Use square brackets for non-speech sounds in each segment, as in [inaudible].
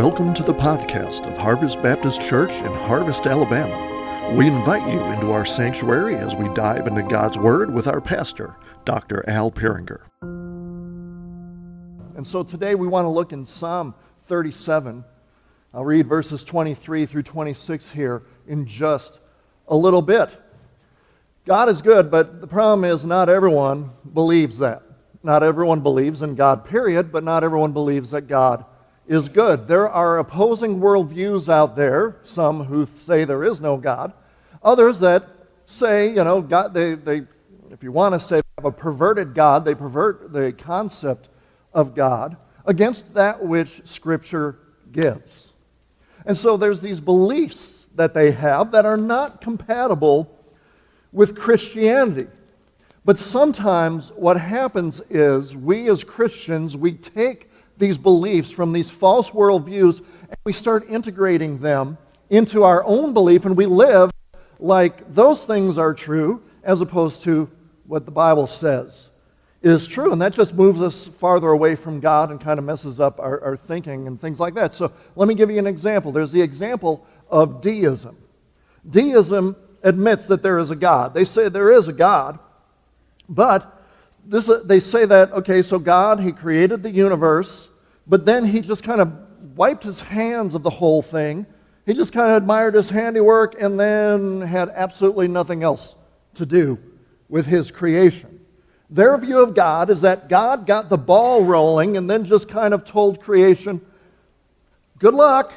Welcome to the podcast of Harvest Baptist Church in Harvest, Alabama. We invite you into our sanctuary as we dive into God's Word with our pastor, Dr. Al Peringer. And so today we want to look in Psalm 37. I'll read verses 23 through 26 here in just a little bit. God is good, but the problem is not everyone believes that. Not everyone believes in God, period, but not everyone believes that God is good. There are opposing worldviews out there, some who say there is no God, others that say, you know, God, they, they if you want to say they have a perverted God, they pervert the concept of God against that which Scripture gives. And so there's these beliefs that they have that are not compatible with Christianity. But sometimes what happens is we as Christians, we take these beliefs from these false worldviews and we start integrating them into our own belief and we live like those things are true as opposed to what the Bible says is true. And that just moves us farther away from God and kind of messes up our, our thinking and things like that. So let me give you an example. There's the example of deism. Deism admits that there is a God. They say there is a God, but this, they say that, okay, so God, He created the universe, but then he just kind of wiped his hands of the whole thing. He just kind of admired his handiwork and then had absolutely nothing else to do with his creation. Their view of God is that God got the ball rolling and then just kind of told creation, Good luck.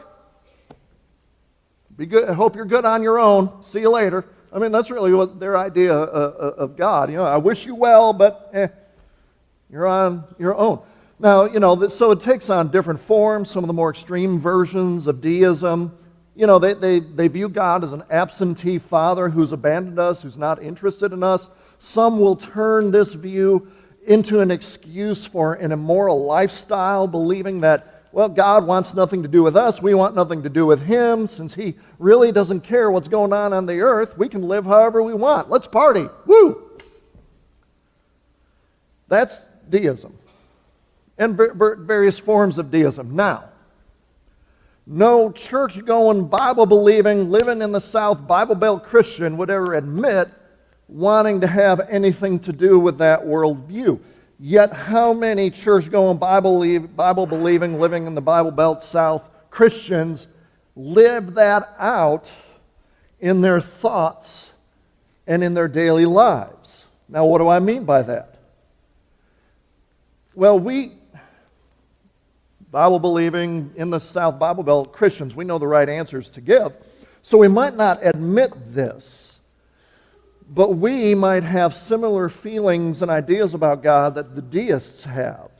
Be good. I hope you're good on your own. See you later. I mean, that's really what their idea uh, uh, of God. You know, I wish you well, but eh, you're on your own. Now, you know, so it takes on different forms, some of the more extreme versions of deism. You know, they, they, they view God as an absentee father who's abandoned us, who's not interested in us. Some will turn this view into an excuse for an immoral lifestyle, believing that, well, God wants nothing to do with us. We want nothing to do with Him. Since He really doesn't care what's going on on the earth, we can live however we want. Let's party. Woo! That's deism and various forms of deism. Now, no church going, Bible believing, living in the South, Bible Belt Christian would ever admit wanting to have anything to do with that worldview. Yet, how many church going, Bible believing, living in the Bible Belt South Christians live that out in their thoughts and in their daily lives? Now, what do I mean by that? Well, we Bible believing, in the South Bible Belt Christians, we know the right answers to give. So we might not admit this, but we might have similar feelings and ideas about God that the deists have.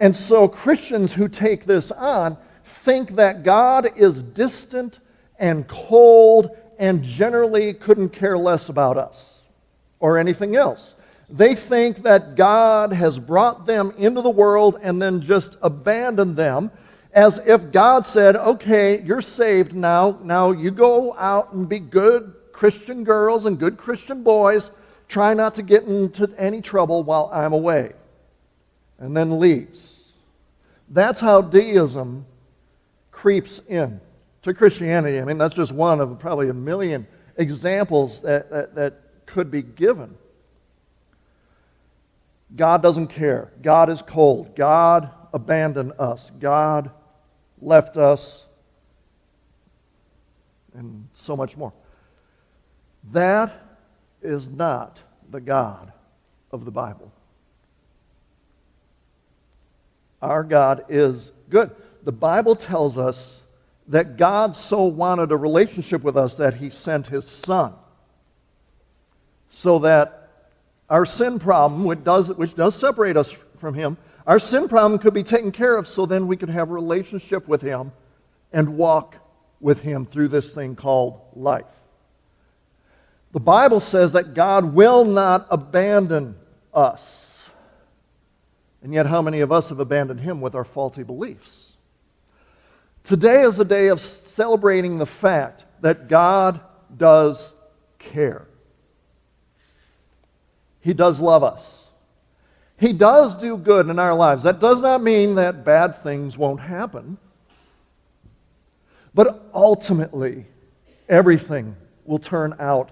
And so Christians who take this on think that God is distant and cold and generally couldn't care less about us or anything else. They think that God has brought them into the world and then just abandoned them as if God said, okay, you're saved now. Now you go out and be good Christian girls and good Christian boys. Try not to get into any trouble while I'm away. And then leaves. That's how deism creeps in to Christianity. I mean, that's just one of probably a million examples that, that, that could be given. God doesn't care. God is cold. God abandoned us. God left us. And so much more. That is not the God of the Bible. Our God is good. The Bible tells us that God so wanted a relationship with us that he sent his Son so that our sin problem, which does, which does separate us from Him, our sin problem could be taken care of so then we could have a relationship with Him and walk with Him through this thing called life. The Bible says that God will not abandon us. And yet, how many of us have abandoned Him with our faulty beliefs? Today is a day of celebrating the fact that God does care. He does love us. He does do good in our lives. That does not mean that bad things won't happen. But ultimately, everything will turn out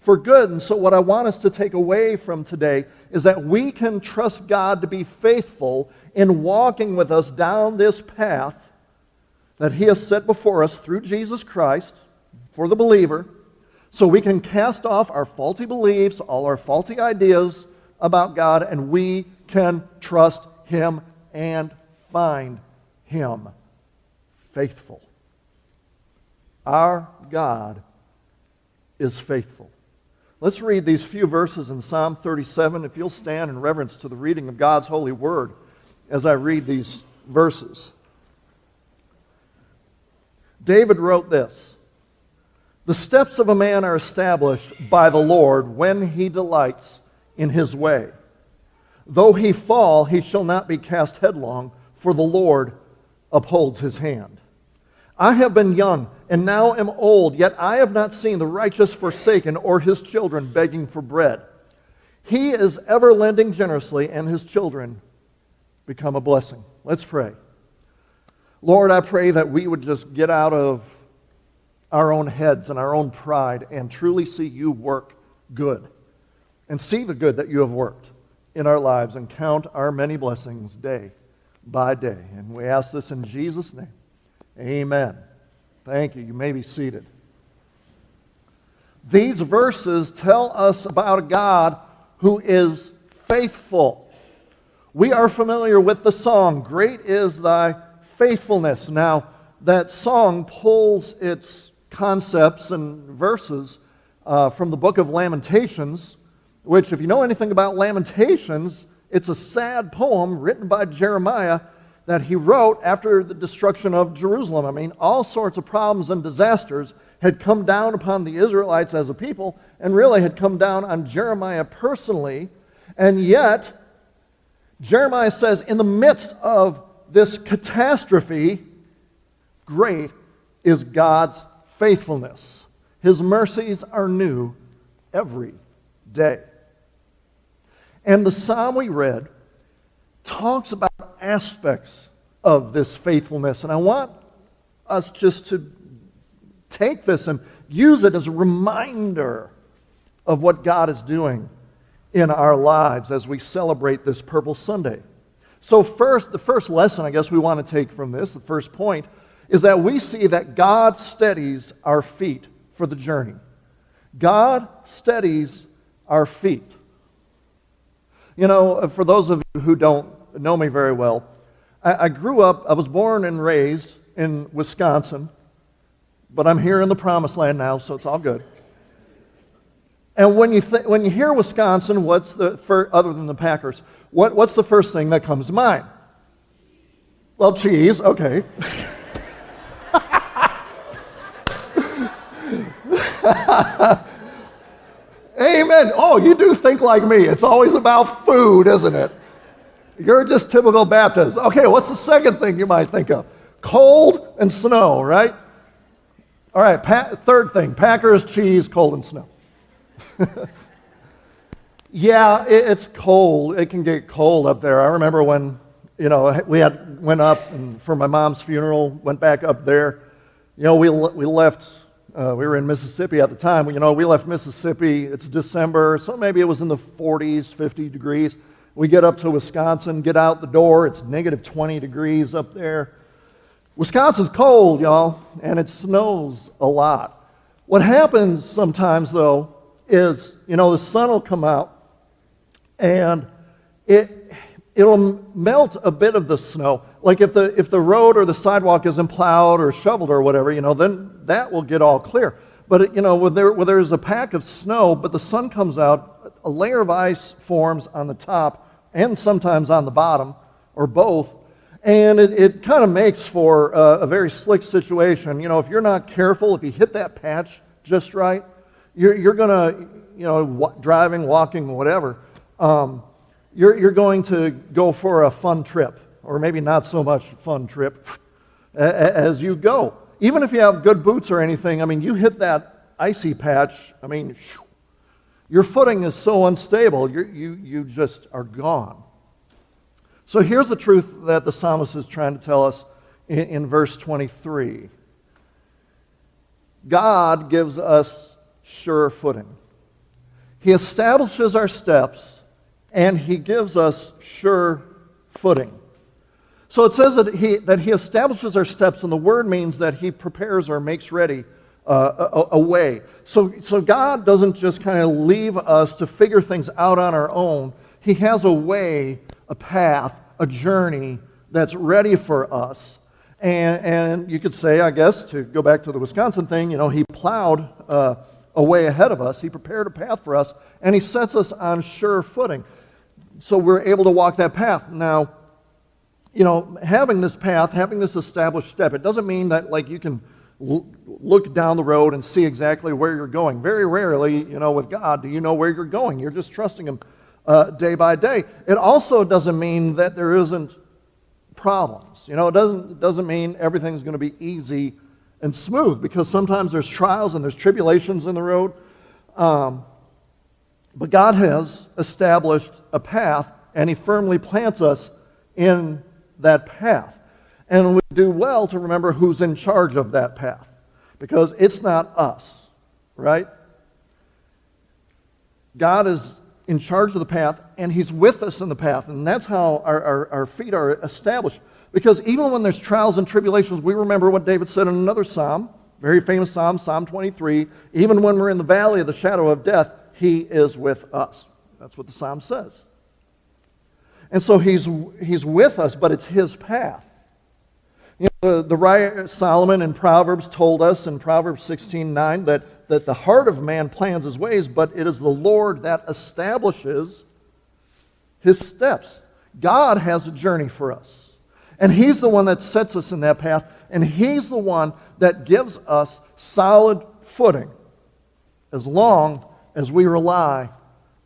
for good. And so, what I want us to take away from today is that we can trust God to be faithful in walking with us down this path that He has set before us through Jesus Christ for the believer, so we can cast off our faulty beliefs, all our faulty ideas about God, and we can trust Him and find Him faithful. Our God is faithful. Let's read these few verses in Psalm 37. If you'll stand in reverence to the reading of God's holy word as I read these verses. David wrote this The steps of a man are established by the Lord when he delights in his way. Though he fall, he shall not be cast headlong, for the Lord upholds his hand. I have been young and now am old, yet I have not seen the righteous forsaken or his children begging for bread. He is ever lending generously, and his children become a blessing. Let's pray. Lord, I pray that we would just get out of our own heads and our own pride and truly see you work good and see the good that you have worked in our lives and count our many blessings day by day. And we ask this in Jesus' name. Amen. Thank you. You may be seated. These verses tell us about a God who is faithful. We are familiar with the song, Great is Thy Faithfulness. Now, that song pulls its concepts and verses uh, from the book of Lamentations, which, if you know anything about Lamentations, it's a sad poem written by Jeremiah that he wrote after the destruction of Jerusalem. I mean, all sorts of problems and disasters had come down upon the Israelites as a people and really had come down on Jeremiah personally. And yet, Jeremiah says, in the midst of this catastrophe, great is God's faithfulness. His mercies are new every day. And the psalm we read talks about aspects of this faithfulness. And I want us just to take this and use it as a reminder of what God is doing in our lives as we celebrate this Purple Sunday. So, first, the first lesson I guess we want to take from this, the first point, is that we see that God steadies our feet for the journey. God steadies our feet. You know, for those of you who don't know me very well, I, I grew up, I was born and raised in Wisconsin, but I'm here in the promised land now, so it's all good. And when you, th- when you hear Wisconsin, what's the, fir- other than the Packers, what, what's the first thing that comes to mind? Well, cheese, okay. [laughs] [laughs] Amen. Oh, you do think like me. It's always about food, isn't it? You're just typical Baptist. Okay, what's the second thing you might think of? Cold and snow, right? All right, pa- third thing Packers, cheese, cold, and snow. [laughs] yeah, it, it's cold. It can get cold up there. I remember when, you know, we had went up and for my mom's funeral, went back up there. You know, we, we left, uh, we were in Mississippi at the time. You know, we left Mississippi, it's December, so maybe it was in the 40s, 50 degrees. We get up to Wisconsin, get out the door, it's negative 20 degrees up there. Wisconsin's cold, y'all, and it snows a lot. What happens sometimes, though, is, you know, the sun will come out and it, it'll melt a bit of the snow. Like if the, if the road or the sidewalk isn't plowed or shoveled or whatever, you know, then that will get all clear. But, you know, when, there, when there's a pack of snow, but the sun comes out, a layer of ice forms on the top and sometimes on the bottom, or both. And it, it kind of makes for a, a very slick situation. You know, if you're not careful, if you hit that patch just right, you're, you're to, you know, w- driving, walking, whatever, um, you're, you're going to go for a fun trip, or maybe not so much fun trip as you go. Even if you have good boots or anything, I mean, you hit that icy patch, I mean, your footing is so unstable, you you, you just are gone. So here's the truth that the psalmist is trying to tell us in, in verse 23 God gives us sure footing. He establishes our steps and he gives us sure footing. So it says that he, that he establishes our steps, and the word means that he prepares or makes ready uh, a, a, way. So, so God doesn't just kind of leave us to figure things out on our own. He has a way, a path, a journey that's ready for us. And, and you could say, I guess, to go back to the Wisconsin thing, you know, he plowed uh, a way ahead of us. He prepared a path for us, and he sets us on sure footing. So we're able to walk that path. Now, you know, having this path, having this established step, it doesn't mean that like you can l- look down the road and see exactly where you're going. Very rarely, you know, with God, do you know where you're going. You're just trusting Him uh, day by day. It also doesn't mean that there isn't problems. You know, it doesn't, it doesn't mean everything's going to be easy and smooth because sometimes there's trials and there's tribulations in the road. Um, but God has established a path and He firmly plants us in that path. And we do well to remember who's in charge of that path because it's not us, right? God is in charge of the path and He's with us in the path. And that's how our, our, our feet are established. Because even when there's trials and tribulations, we remember what David said in another psalm, very famous psalm, Psalm 23. Even when we're in the valley of the shadow of death, He is with us. That's what the psalm says. And so he's, he's with us, but it's his path. You know, the, the Solomon in Proverbs told us in Proverbs 16 9 that, that the heart of man plans his ways, but it is the Lord that establishes his steps. God has a journey for us. And he's the one that sets us in that path, and he's the one that gives us solid footing as long as we rely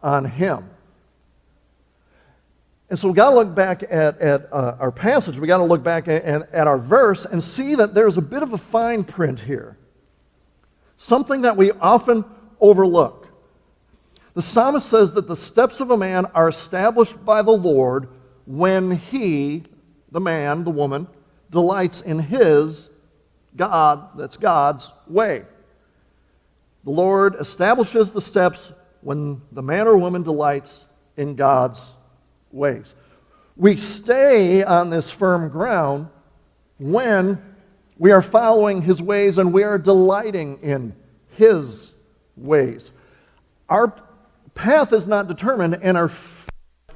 on him. And so we've got to look back at, at uh, our passage. We've got to look back at, at our verse and see that there's a bit of a fine print here. Something that we often overlook. The psalmist says that the steps of a man are established by the Lord when he, the man, the woman, delights in his, God, that's God's way. The Lord establishes the steps when the man or woman delights in God's ways. We stay on this firm ground when we are following his ways and we are delighting in his ways. Our path is not determined and our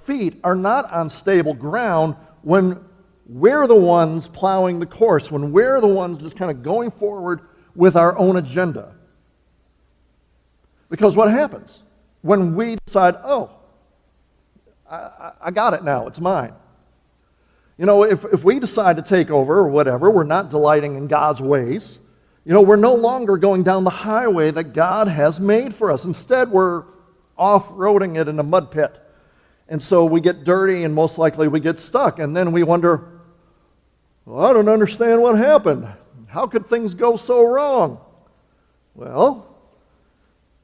feet are not on stable ground when we're the ones plowing the course, when we're the ones just kind of going forward with our own agenda. Because what happens? When we decide, oh, I, I got it now. It's mine. You know, if, if we decide to take over or whatever, we're not delighting in God's ways. You know, we're no longer going down the highway that God has made for us. Instead, we're off roading it in a mud pit. And so we get dirty and most likely we get stuck. And then we wonder, well, I don't understand what happened. How could things go so wrong? Well,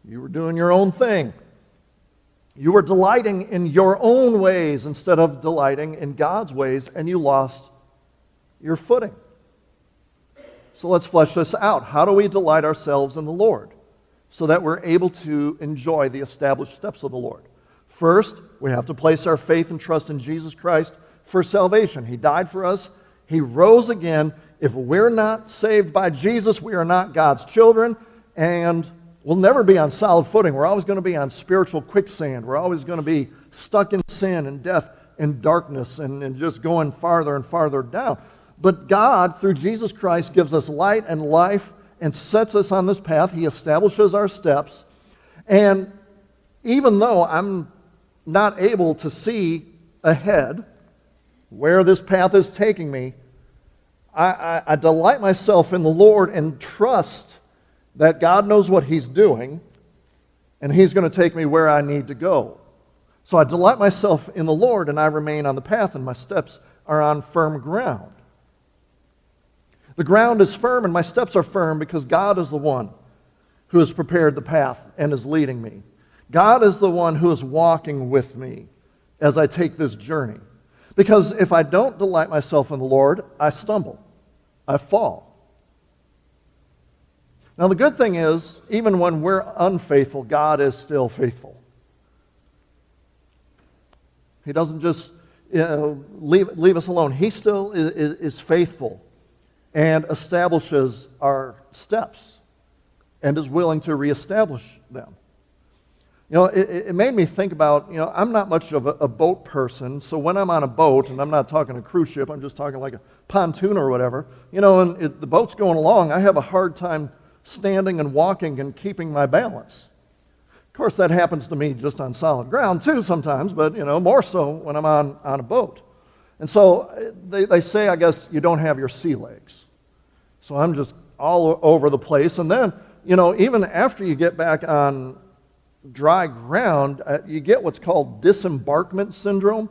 you were doing your own thing. You were delighting in your own ways instead of delighting in God's ways, and you lost your footing. So let's flesh this out. How do we delight ourselves in the Lord so that we're able to enjoy the established steps of the Lord? First, we have to place our faith and trust in Jesus Christ for salvation. He died for us, He rose again. If we're not saved by Jesus, we are not God's children, and we'll never be on solid footing. We're always going to be on spiritual quicksand. We're always going to be stuck in sin and death and darkness and, and just going farther and farther down. But God, through Jesus Christ, gives us light and life and sets us on this path. He establishes our steps. And even though I'm not able to see ahead where this path is taking me, I, I, I delight myself in the Lord and trust that God knows what He's doing, and He's going to take me where I need to go. So I delight myself in the Lord, and I remain on the path, and my steps are on firm ground. The ground is firm, and my steps are firm because God is the one who has prepared the path and is leading me. God is the one who is walking with me as I take this journey. Because if I don't delight myself in the Lord, I stumble, I fall. Now, the good thing is, even when we're unfaithful, God is still faithful. He doesn't just you know, leave, leave us alone. He still is, is, is faithful and establishes our steps and is willing to reestablish them. You know, it, it, made me think about, you know, I'm not much of a, a, boat person, so when I'm on a boat, and I'm not talking a cruise ship, I'm just talking like a pontoon or whatever, you know, and it, the boat's going along, I have a hard time standing and walking and keeping my balance. Of course, that happens to me just on solid ground too sometimes, but, you know, more so when I'm on, on a boat. And so they, they say, I guess, you don't have your sea legs. So I'm just all over the place. And then, you know, even after you get back on dry ground, uh, you get what's called disembarkment syndrome,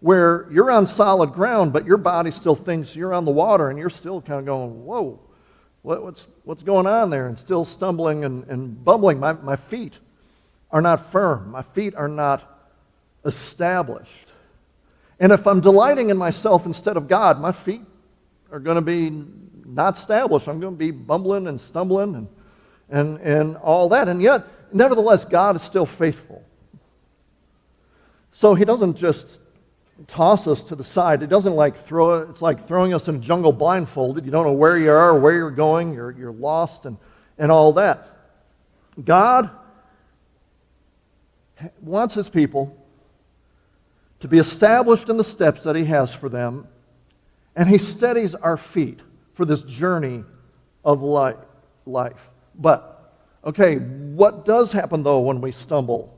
where you're on solid ground, but your body still thinks you're on the water and you're still kind of going, whoa, what, what's, what's going on there? And still stumbling and, and bumbling. My, my feet are not firm, my feet are not established. And if I'm delighting in myself instead of God, my feet are going to be not established. I'm going to be bumbling and stumbling and, and, and all that. And yet, nevertheless, God is still faithful. So he doesn't just toss us to the side. It doesn't like throw it's like throwing us in a jungle blindfolded. You don't know where you are, where you're going, you're, you're lost and, and all that. God wants his people to be established in the steps that he has for them, and he steadies our feet for this journey of life. But Okay, what does happen though when we stumble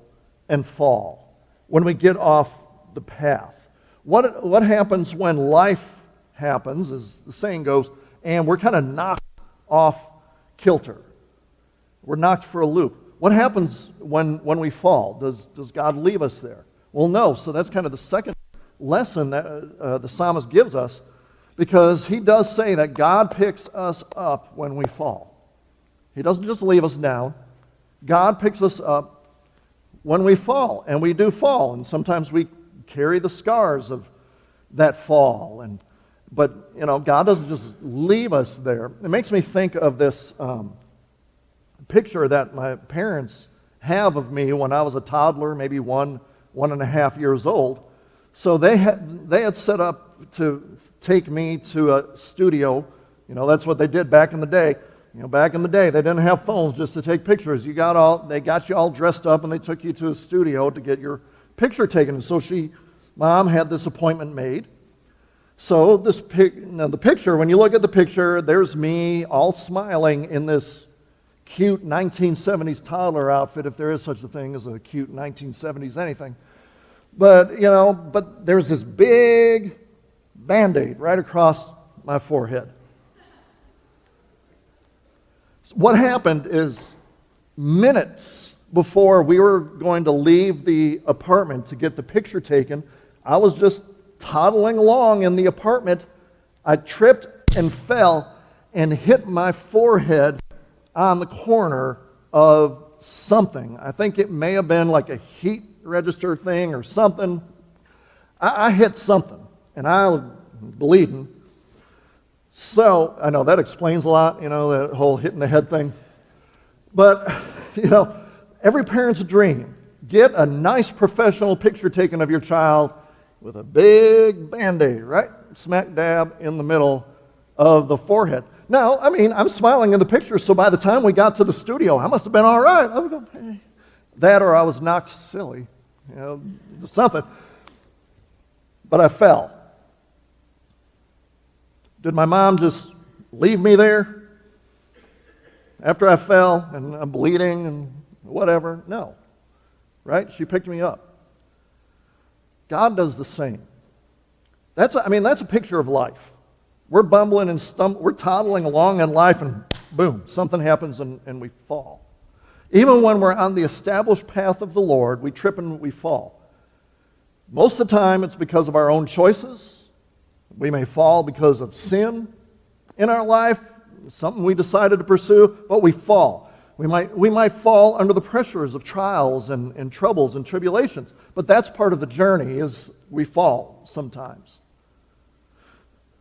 and fall? When we get off the path? What, what happens when life happens, as the saying goes, and we're kind of knocked off kilter? We're knocked for a loop. What happens when, when we fall? Does, does God leave us there? Well, no. So that's kind of the second lesson that uh, the psalmist gives us because he does say that God picks us up when we fall. He doesn't just leave us down. God picks us up when we fall, and we do fall, and sometimes we carry the scars of that fall. And, but, you know, God doesn't just leave us there. It makes me think of this um, picture that my parents have of me when I was a toddler, maybe one, one and a half years old. So they had, they had set up to take me to a studio. You know, that's what they did back in the day. You know, back in the day, they didn't have phones just to take pictures. You got all, they got you all dressed up and they took you to a studio to get your picture taken. And so she, mom had this appointment made. So this pic, now the picture, when you look at the picture, there's me all smiling in this cute 1970s toddler outfit, if there is such a thing as a cute 1970s anything. But, you know, but there's this big band aid right across my forehead. What happened is minutes before we were going to leave the apartment to get the picture taken, I was just toddling along in the apartment. I tripped and fell and hit my forehead on the corner of something. I think it may have been like a heat register thing or something. I, I hit something and I was bleeding. So, I know that explains a lot, you know, that whole hitting the head thing. But, [laughs] you know, every parent's dream get a nice professional picture taken of your child with a big band aid right smack dab in the middle of the forehead. Now, I mean, I'm smiling in the picture, so by the time we got to the studio, I must have been all right. Going, hey. That or I was knocked silly, you know, something. But I fell. Did my mom just leave me there after I fell and I'm bleeding and whatever? No. Right? She picked me up. God does the same. That's, I mean, that's a picture of life. We're bumbling and stumbling, we're toddling along in life, and boom, something happens and, and we fall. Even when we're on the established path of the Lord, we trip and we fall. Most of the time, it's because of our own choices we may fall because of sin in our life, something we decided to pursue, but we fall. We might, we might fall under the pressures of trials and, and troubles and tribulations. But that's part of the journey is we fall sometimes.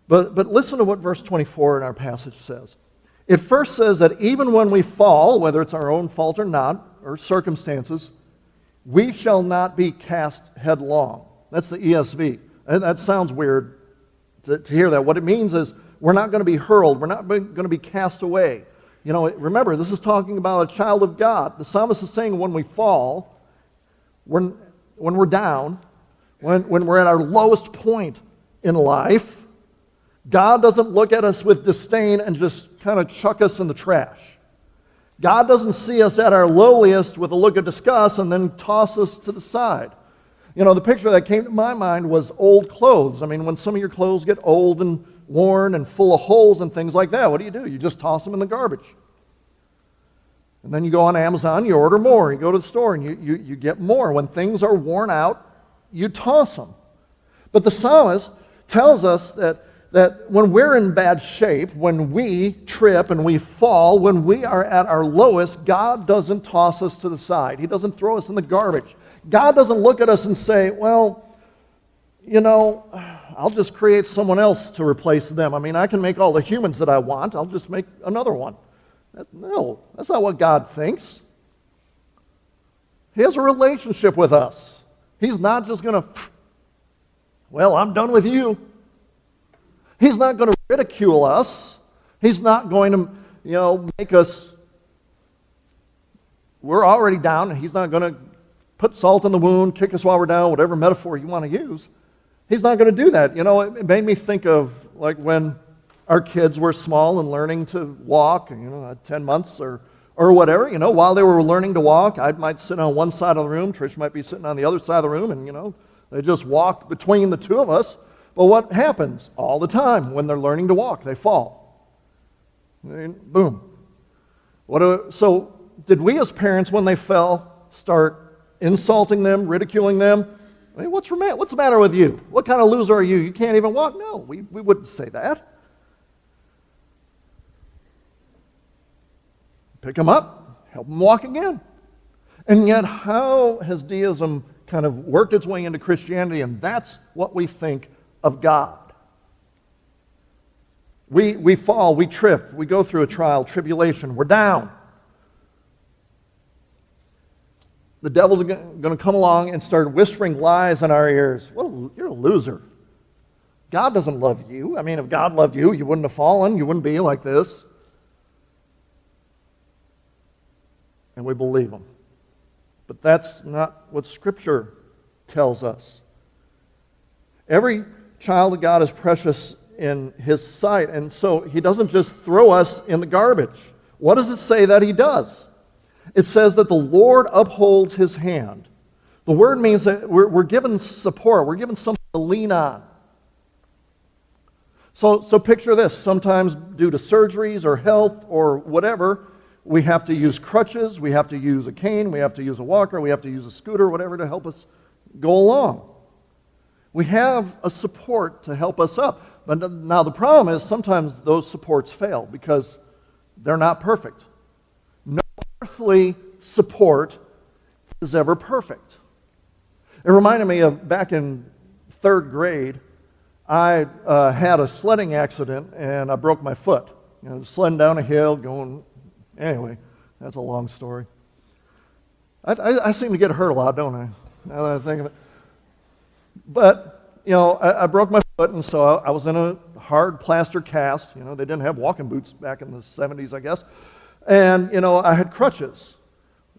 But, but listen to what verse 24 in our passage says. It first says that even when we fall, whether it's our own fault or not, or circumstances, we shall not be cast headlong. That's the ESV. And that sounds weird to, to hear that. What it means is we're not going to be hurled, we're not going to be cast away. You know, remember, this is talking about a child of God. The psalmist is saying when we fall, when, when we're down, when, when we're at our lowest point in life, God doesn't look at us with disdain and just kind of chuck us in the trash. God doesn't see us at our lowliest with a look of disgust and then toss us to the side. You know, the picture that came to my mind was old clothes. I mean, when some of your clothes get old and worn and full of holes and things like that, what do you do? You just toss them in the garbage. And then you go on Amazon, you order more. You go to the store and you, you, you get more. When things are worn out, you toss them. But the psalmist tells us that that when we're in bad shape, when we trip and we fall, when we are at our lowest, God doesn't toss us to the side. He doesn't throw us in the garbage. God doesn't look at us and say, well, you know, I'll just create someone else to replace them. I mean, I can make all the humans that I want, I'll just make another one. No, that's not what God thinks. He has a relationship with us. He's not just going to, well, I'm done with you. He's not going to ridicule us. He's not going to, you know, make us, we're already down. He's not going to put salt in the wound, kick us while we're down, whatever metaphor you want to use. He's not going to do that. You know, it made me think of like when our kids were small and learning to walk, you know, 10 months or, or whatever, you know, while they were learning to walk, I might sit on one side of the room, Trish might be sitting on the other side of the room, and, you know, they just walk between the two of us. But what happens all the time when they're learning to walk? They fall. boom. What so, did we as parents, when they fell, start insulting them, ridiculing them? I mean, what's, what's the matter with you? What kind of loser are you? You can't even walk? No, we, we wouldn't say that. Pick them up, help them walk again. And yet, how has deism kind of worked its way into Christianity? And that's what we think of God. We, we fall, we trip, we go through a trial, tribulation, we're down. The devil's going to come along and start whispering lies in our ears. Well, you're a loser. God doesn't love you. I mean, if God loved you, you wouldn't have fallen, you wouldn't be like this. And we believe him. But that's not what Scripture tells us. Every child of God is precious in his sight. And so he doesn't just throw us in the garbage. What does it say that he does? It says that the Lord upholds his hand. The word means that we're, we're given support, we're given something to lean on. So, so picture this sometimes, due to surgeries or health or whatever, we have to use crutches, we have to use a cane, we have to use a walker, we have to use a scooter, whatever, to help us go along. We have a support to help us up. But now the problem is sometimes those supports fail because they're not perfect. Earthly support is ever perfect. It reminded me of back in third grade, I uh, had a sledding accident and I broke my foot. You know, sledding down a hill, going. Anyway, that's a long story. I, I, I seem to get hurt a lot, don't I? Now that I think of it. But, you know, I, I broke my foot, and so I, I was in a hard plaster cast. You know, they didn't have walking boots back in the 70s, I guess. And, you know, I had crutches.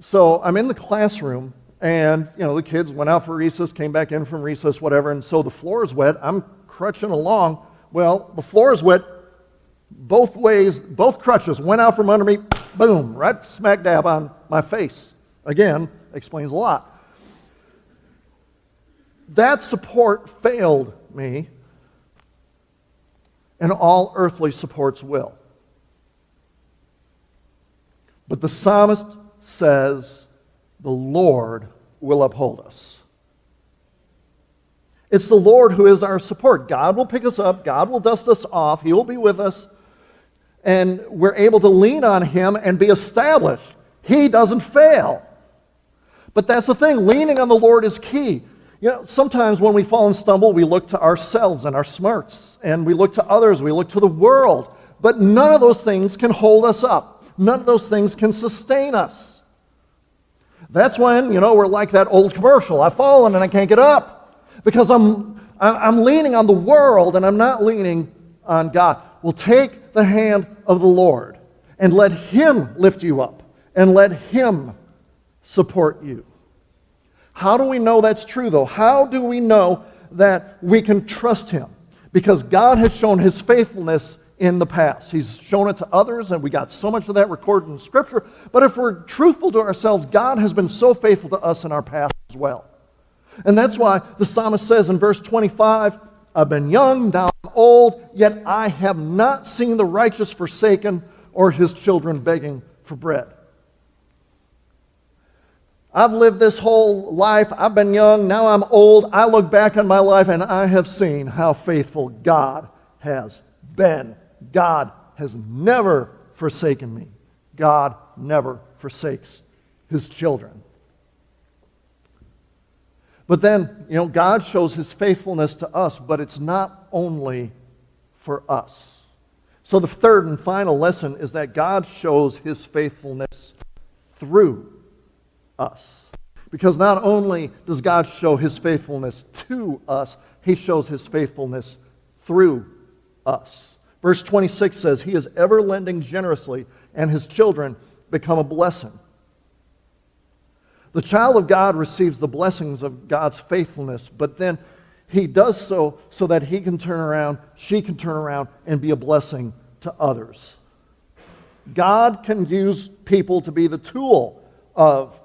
So I'm in the classroom, and, you know, the kids went out for recess, came back in from recess, whatever, and so the floor is wet. I'm crutching along. Well, the floor is wet both ways, both crutches went out from under me, boom, right smack dab on my face. Again, explains a lot. That support failed me, and all earthly supports will. But the psalmist says, The Lord will uphold us. It's the Lord who is our support. God will pick us up, God will dust us off, He will be with us, and we're able to lean on Him and be established. He doesn't fail. But that's the thing, leaning on the Lord is key. You know, sometimes when we fall and stumble, we look to ourselves and our smarts, and we look to others, we look to the world. But none of those things can hold us up. None of those things can sustain us. That's when, you know, we're like that old commercial. I've fallen and I can't get up because I'm, I'm leaning on the world and I'm not leaning on God. Well, take the hand of the Lord and let Him lift you up and let Him support you. How do we know that's true, though? How do we know that we can trust Him? Because God has shown His faithfulness in the past. He's shown it to others, and we got so much of that recorded in Scripture. But if we're truthful to ourselves, God has been so faithful to us in our past as well. And that's why the psalmist says in verse 25, I've been young, now I'm old, yet I have not seen the righteous forsaken or his children begging for bread. I've lived this whole life. I've been young. Now I'm old. I look back on my life and I have seen how faithful God has been. God has never forsaken me. God never forsakes his children. But then, you know, God shows his faithfulness to us, but it's not only for us. So the third and final lesson is that God shows his faithfulness through us. Because not only does God show his faithfulness to us, he shows his faithfulness through us. Verse 26 says, He is ever lending generously, and his children become a blessing. The child of God receives the blessings of God's faithfulness, but then he does so so that he can turn around, she can turn around, and be a blessing to others. God can use people to be the tool of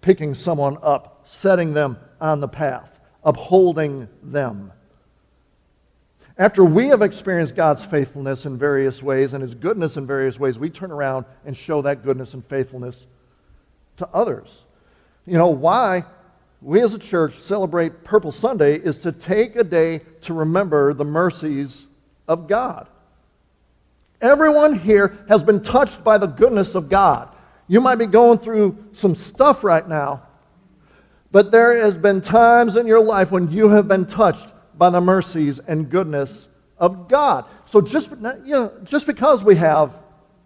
picking someone up, setting them on the path, upholding them. After we have experienced God's faithfulness in various ways and His goodness in various ways, we turn around and show that goodness and faithfulness to others. You know, why we as a church celebrate Purple Sunday is to take a day to remember the mercies of God. Everyone here has been touched by the goodness of God. You might be going through some stuff right now, but there has been times in your life when you have been touched by the mercies and goodness of God. So just, you know, just because we have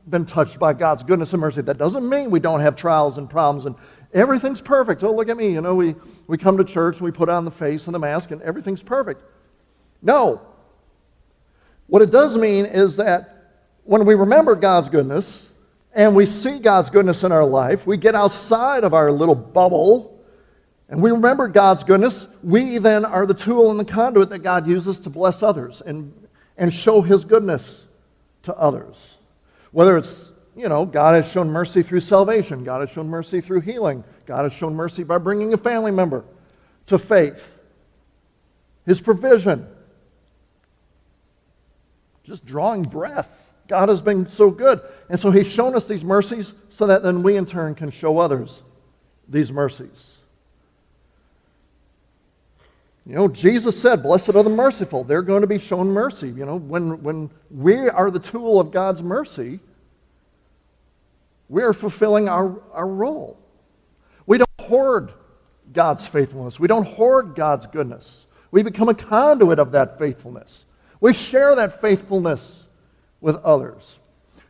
been touched by God's goodness and mercy, that doesn't mean we don't have trials and problems and everything's perfect. Oh, look at me. You know, we, we come to church and we put on the face and the mask and everything's perfect. No. What it does mean is that when we remember God's goodness, and we see God's goodness in our life, we get outside of our little bubble and we remember God's goodness, we then are the tool and the conduit that God uses to bless others and, and show his goodness to others. Whether it's, you know, God has shown mercy through salvation, God has shown mercy through healing, God has shown mercy by bringing a family member to faith, his provision, just drawing breath God has been so good. And so He's shown us these mercies so that then we in turn can show others these mercies. You know, Jesus said, Blessed are the merciful. They're going to be shown mercy. You know, when, when we are the tool of God's mercy, we are fulfilling our, our role. We don't hoard God's faithfulness, we don't hoard God's goodness. We become a conduit of that faithfulness. We share that faithfulness with others.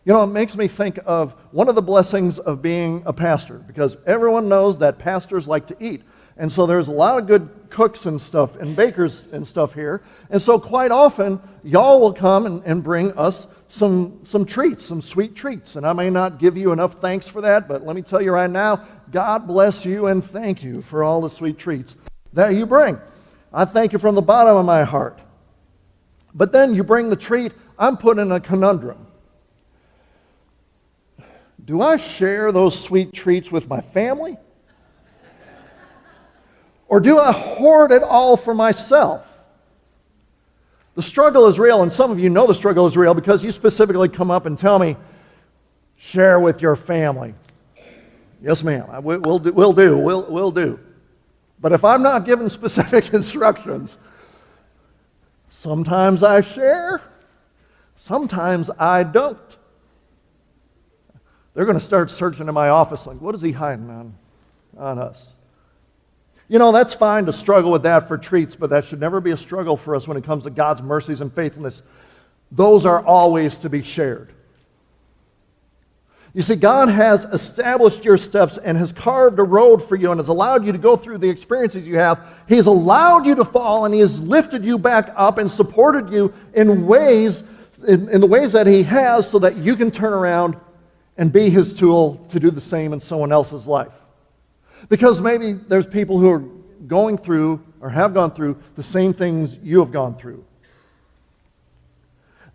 You know, it makes me think of one of the blessings of being a pastor because everyone knows that pastors like to eat. And so there's a lot of good cooks and stuff and bakers and stuff here. And so quite often, y'all will come and, and bring us some, some treats, some sweet treats. And I may not give you enough thanks for that, but let me tell you right now, God bless you and thank you for all the sweet treats that you bring. I thank you from the bottom of my heart. But then you bring the treat, I'm put in a conundrum. Do I share those sweet treats with my family? Or do I hoard it all for myself? The struggle is real, and some of you know the struggle is real because you specifically come up and tell me, share with your family. Yes, ma'am. We'll do. We'll do. We'll, we'll do. But if I'm not given specific [laughs] instructions, sometimes I share, Sometimes I don't. They're going to start searching in my office like, what is he hiding on, on us? You know, that's fine to struggle with that for treats, but that should never be a struggle for us when it comes to God's mercies and faithfulness. Those are always to be shared. You see, God has established your steps and has carved a road for you and has allowed you to go through the experiences you have. He has allowed you to fall and He has lifted you back up and supported you in ways, in, in the ways that He has, so that you can turn around and be His tool to do the same in someone else's life. Because maybe there's people who are going through or have gone through the same things you have gone through.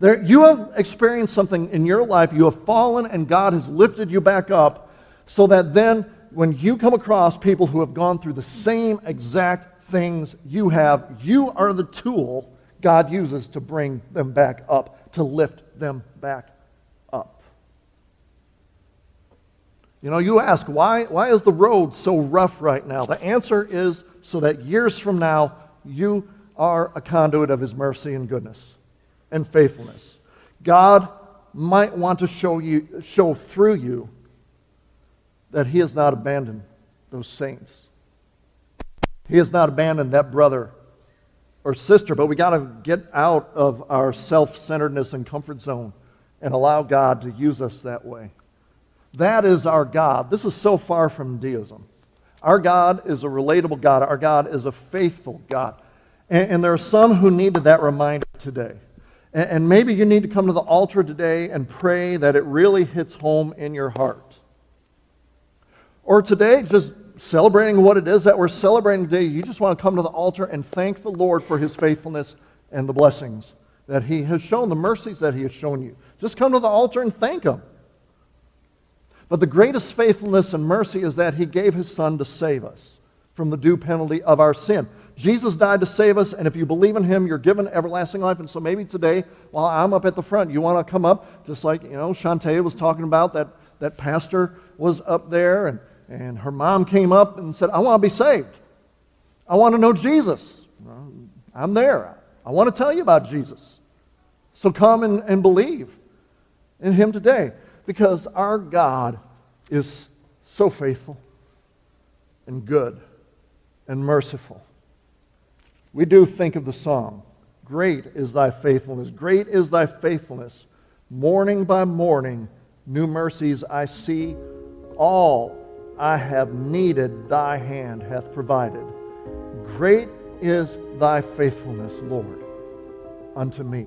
There, you have experienced something in your life, you have fallen, and God has lifted you back up so that then when you come across people who have gone through the same exact things you have, you are the tool God uses to bring them back up, to lift them back up. You know, you ask, why, why is the road so rough right now? The answer is so that years from now, you are a conduit of His mercy and goodness and faithfulness. God might want to show, you, show through you that He has not abandoned those saints. He has not abandoned that brother or sister, but we got to get out of our self centeredness and comfort zone and allow God to use us that way. That is our God. This is so far from deism. Our God is a relatable God. Our God is a faithful God. And, and there are some who needed that reminder today. And maybe you need to come to the altar today and pray that it really hits home in your heart. Or today, just celebrating what it is that we're celebrating today, you just want to come to the altar and thank the Lord for his faithfulness and the blessings that he has shown, the mercies that he has shown you. Just come to the altar and thank him. But the greatest faithfulness and mercy is that he gave his son to save us from the due penalty of our sin. Jesus died to save us, and if you believe in him, you're given everlasting life. And so maybe today, while I'm up at the front, you want to come up, just like, you know, Shantae was talking about, that, that pastor was up there, and, and her mom came up and said, I want to be saved. I want to know Jesus. I'm there. I want to tell you about Jesus. So come and, and believe in him today, because our God is so faithful and good and merciful we do think of the song Great is thy faithfulness, great is thy faithfulness. Morning by morning, new mercies I see. All I have needed, thy hand hath provided. Great is thy faithfulness, Lord, unto me.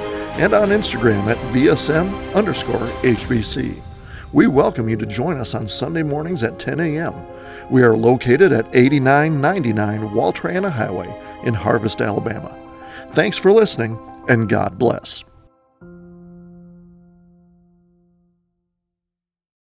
and on Instagram at VSM underscore HBC. We welcome you to join us on Sunday mornings at 10 a.m. We are located at 8999 Wall Triana Highway in Harvest, Alabama. Thanks for listening, and God bless.